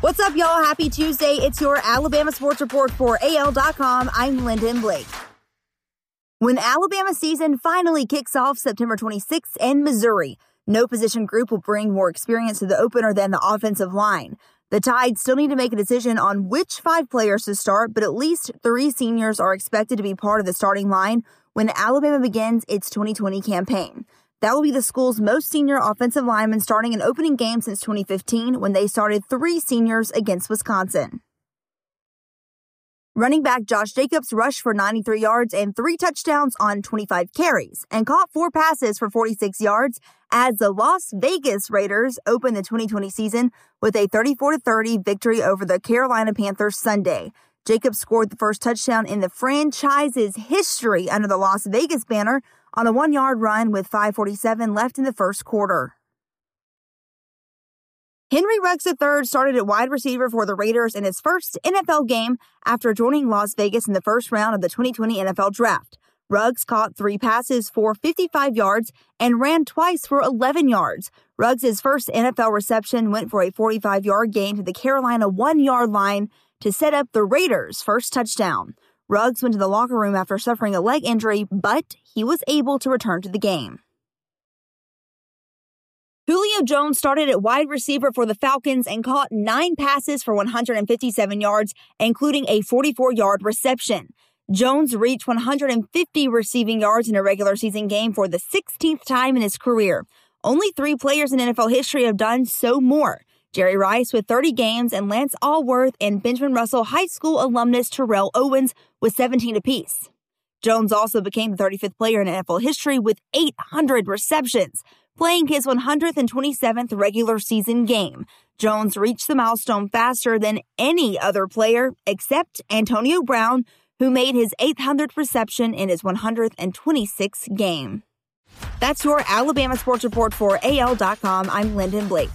What's up, y'all? Happy Tuesday. It's your Alabama Sports Report for AL.com. I'm Lyndon Blake. When Alabama season finally kicks off September 26th in Missouri, no position group will bring more experience to the opener than the offensive line. The Tide still need to make a decision on which five players to start, but at least three seniors are expected to be part of the starting line when Alabama begins its 2020 campaign. That will be the school's most senior offensive lineman starting an opening game since 2015 when they started three seniors against Wisconsin. Running back Josh Jacobs rushed for 93 yards and three touchdowns on 25 carries and caught four passes for 46 yards as the Las Vegas Raiders opened the 2020 season with a 34 30 victory over the Carolina Panthers Sunday. Jacobs scored the first touchdown in the franchise's history under the Las Vegas banner on a one yard run with 5.47 left in the first quarter. Henry Ruggs III started at wide receiver for the Raiders in his first NFL game after joining Las Vegas in the first round of the 2020 NFL Draft. Ruggs caught three passes for 55 yards and ran twice for 11 yards. Ruggs' first NFL reception went for a 45 yard gain to the Carolina one yard line to set up the Raiders' first touchdown. Ruggs went to the locker room after suffering a leg injury, but he was able to return to the game. Julio Jones started at wide receiver for the Falcons and caught nine passes for 157 yards, including a 44 yard reception. Jones reached 150 receiving yards in a regular season game for the 16th time in his career. Only three players in NFL history have done so more. Jerry Rice with 30 games, and Lance Alworth and Benjamin Russell High School alumnus Terrell Owens with 17 apiece. Jones also became the 35th player in NFL history with 800 receptions, playing his 127th regular season game. Jones reached the milestone faster than any other player except Antonio Brown, who made his 800th reception in his 126th game. That's your Alabama Sports Report for AL.com. I'm Lyndon Blake.